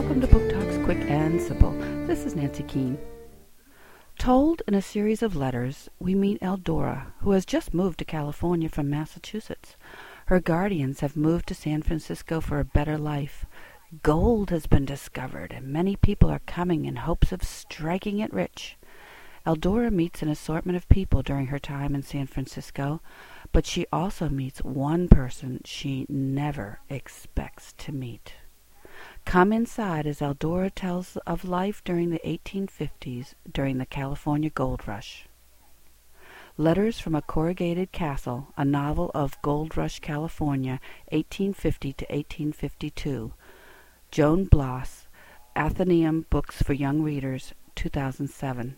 Welcome to Book Talks Quick and Simple. This is Nancy Keane. Told in a series of letters, we meet Eldora, who has just moved to California from Massachusetts. Her guardians have moved to San Francisco for a better life. Gold has been discovered, and many people are coming in hopes of striking it rich. Eldora meets an assortment of people during her time in San Francisco, but she also meets one person she never expects to meet. Come inside as Eldora tells of life during the 1850s during the California Gold Rush. Letters from a Corrugated Castle, a novel of Gold Rush, California, 1850 to 1852. Joan Blos, Atheneum Books for Young Readers, 2007.